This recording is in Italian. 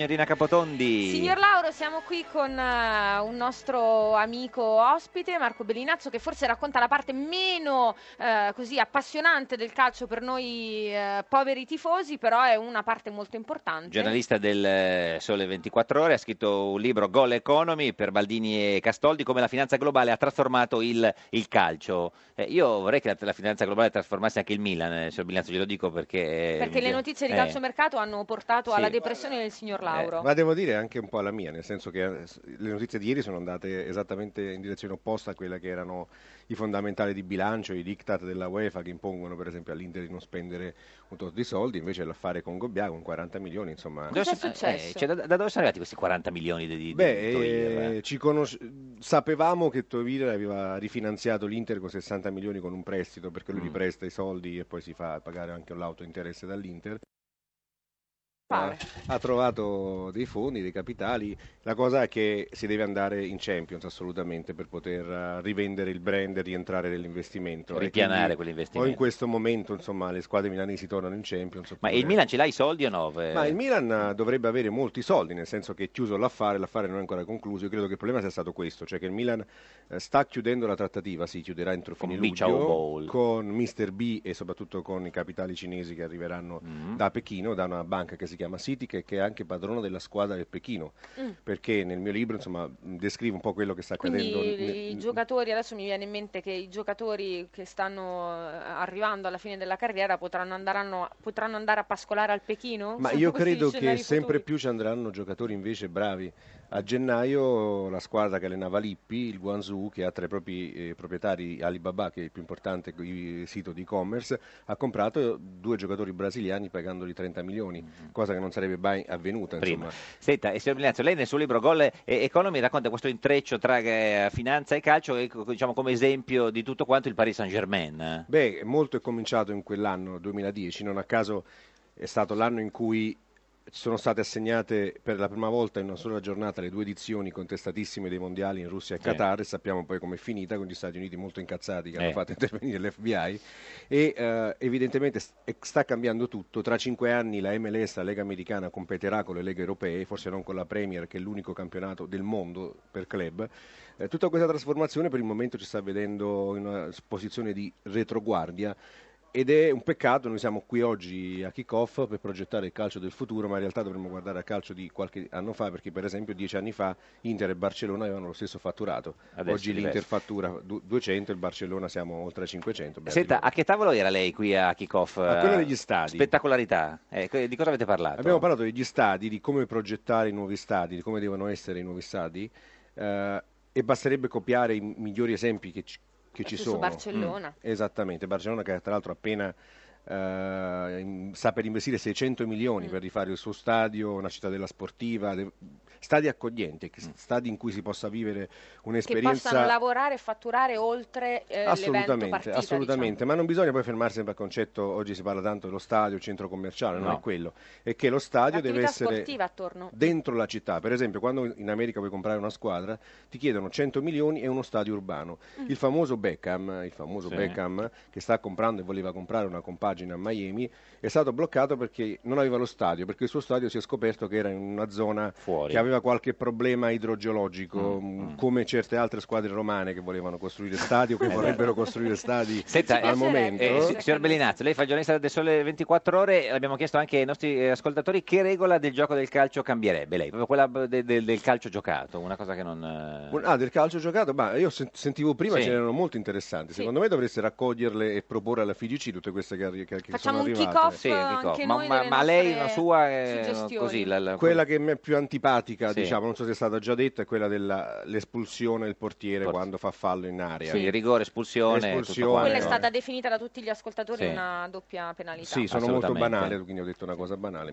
Signorina Capotondi. Signor Lauro, siamo qui con eh, un nostro amico ospite, Marco Bellinazzo, che forse racconta la parte meno eh, così appassionante del calcio per noi eh, poveri tifosi, però è una parte molto importante. Giornalista del Sole 24 Ore, ha scritto un libro Goal Economy per Baldini e Castoldi, come la finanza globale ha trasformato il, il calcio. Eh, io vorrei che la, la finanza globale trasformasse anche il Milan, eh, signor Bellinazzo, glielo dico perché... Perché le notizie di eh, calciomercato hanno portato Sì. alla depressione del signor Lauro. Ma devo dire anche un po' alla mia, nel senso che eh, le notizie di ieri sono andate esattamente in direzione opposta a quelle che erano i fondamentali di bilancio, i diktat della UEFA che impongono per esempio all'Inter di non spendere un tot di soldi, invece l'affare con Gobbia con 40 milioni, insomma... Cos'è sono- successo? cioè, da, da dove sono arrivati questi 40 milioni di, di Beh, eh, ci conos- sapevamo che Tovir aveva rifinanziato l'Inter con 60 milioni con un prestito perché lui Mm. gli presta i soldi e poi si fa pagare anche l'auto interesse dall'Inter. Pare. ha trovato dei fondi, dei capitali. La cosa è che si deve andare in Champions assolutamente per poter eh, rivendere il brand e rientrare nell'investimento. E Ripianare quell'investimento. O in questo momento, insomma, le squadre milanesi tornano in Champions. Ma il Milan ce l'ha i soldi o no? Eh, Ma il Milan eh, dovrebbe avere molti soldi, nel senso che è chiuso l'affare, l'affare non è ancora concluso. Io credo che il problema sia stato questo, cioè che il Milan eh, sta chiudendo la trattativa, si chiuderà entro Con fine Bichao luglio con Mr. B e soprattutto con i capitali cinesi che arriveranno Mm. da Pechino, da una banca che si chiama Citi, che, che è anche padrona della squadra del Pechino, Mm. perché nel mio libro insomma, descrivo un po' quello che sta Quindi accadendo. i ne- giocatori, adesso mi viene in mente che i giocatori che stanno eh, arrivando alla fine della carriera potranno, andaranno- potranno andare a pascolare al Pechino? Ma Sono io credo che sempre futuri? più ci andranno giocatori invece bravi. A gennaio la squadra che allenava Lippi, il Guangzhou, che ha tra i propri eh, proprietari Alibaba, che è il più importante i- sito di e-commerce, ha comprato due giocatori brasiliani pagandoli 30 milioni, cosa che non sarebbe mai avvenuta. Prima. Senta, e signor Milanzo, lei nel suo libro Gol e Economy racconta questo intreccio tra eh, finanza e calcio, diciamo come esempio di tutto quanto il Paris Saint-Germain. eh. Beh, molto è cominciato in quell'anno 2010, non a caso è stato l'anno in cui sono state assegnate per la prima volta in una sola giornata le due edizioni contestatissime dei mondiali in Russia e Sì. Qatar e sappiamo poi com'è finita con gli Stati Uniti molto incazzati che Eh. hanno fatto intervenire l'FBI e eh, evidentemente st- sta cambiando tutto. Tra cinque anni la MLS, la Lega Americana, competerà con le leghe europee, forse non con la Premier che è l'unico campionato del mondo per club. Eh, tutta questa trasformazione per il momento ci sta vedendo in una posizione di retroguardia ed è un peccato, noi siamo qui oggi a kick-off per progettare il calcio del futuro, ma in realtà dovremmo guardare al calcio di qualche anno fa, perché per esempio dieci anni fa Inter e Barcellona avevano lo stesso fatturato. Adesso oggi l'Inter fattura du- 200, il Barcellona siamo oltre ai 500. beati Senta, a che tavolo era lei qui a Kickoff? A quello degli stadi. Spettacolarità. Eh, di cosa avete parlato? Abbiamo parlato degli stadi, di come progettare i nuovi stadi, di come devono essere i nuovi stadi eh, e basterebbe copiare i migliori esempi che ci, che ci sono. Barcellona. Esattamente, Barcellona che tra l'altro appena eh, in- sta per investire 600 milioni Mm. per rifare il suo stadio, una cittadella sportiva, de- stadi accoglienti, che- stadi in cui si possa vivere Che un'esperienza possano lavorare e fatturare oltre eh, l'evento Assolutamente, partita, assolutamente, diciamo. ma non bisogna poi fermarsi sempre al concetto, oggi si parla tanto dello stadio, centro commerciale, non No. è quello, è che lo stadio deve essere sportiva attorno. dentro la città. Per esempio, quando in America vuoi comprare una squadra, ti chiedono 100 milioni e uno stadio urbano. Mm. Il famoso Beckham, il famoso Sì. Beckham che sta comprando e voleva comprare una compagine a Miami, è stato bloccato perché non aveva lo stadio, perché il suo stadio si è scoperto che era in una zona Fuori. che aveva qualche problema idrogeologico, Mm, mh, mm. come certe altre squadre romane che volevano costruire stadi o che Esatto. vorrebbero costruire stadi Senta, al piacerebbe. momento. Eh, si- signor Bellinazzo, lei fa il giornalista del Sole 24 Ore, abbiamo chiesto anche ai nostri eh, ascoltatori che regola del gioco del calcio cambierebbe lei, proprio quella de- del- del calcio giocato, una cosa che non... eh, Un- Ah, del calcio giocato? Ma io sen- sentivo prima Sì. ce n'erano molto interessanti. Sì. Secondo me dovreste raccoglierle e proporre alla FIGC tutte queste che, che, Facciamo sono un arrivate. kick-off Sì, anche ma, noi ma- ma lei una sua è suggestioni. così la- la- Quella che mi è più antipatica, Sì. diciamo, non so se è stata già detta, è quella dell'espulsione del portiere Forse. quando fa fallo in area. Quindi rigore, espulsione, Espulsione. Quella è stata definita da tutti gli ascoltatori Sì. una doppia penalità. Sì, sono molto banale, quindi ho detto una cosa banale.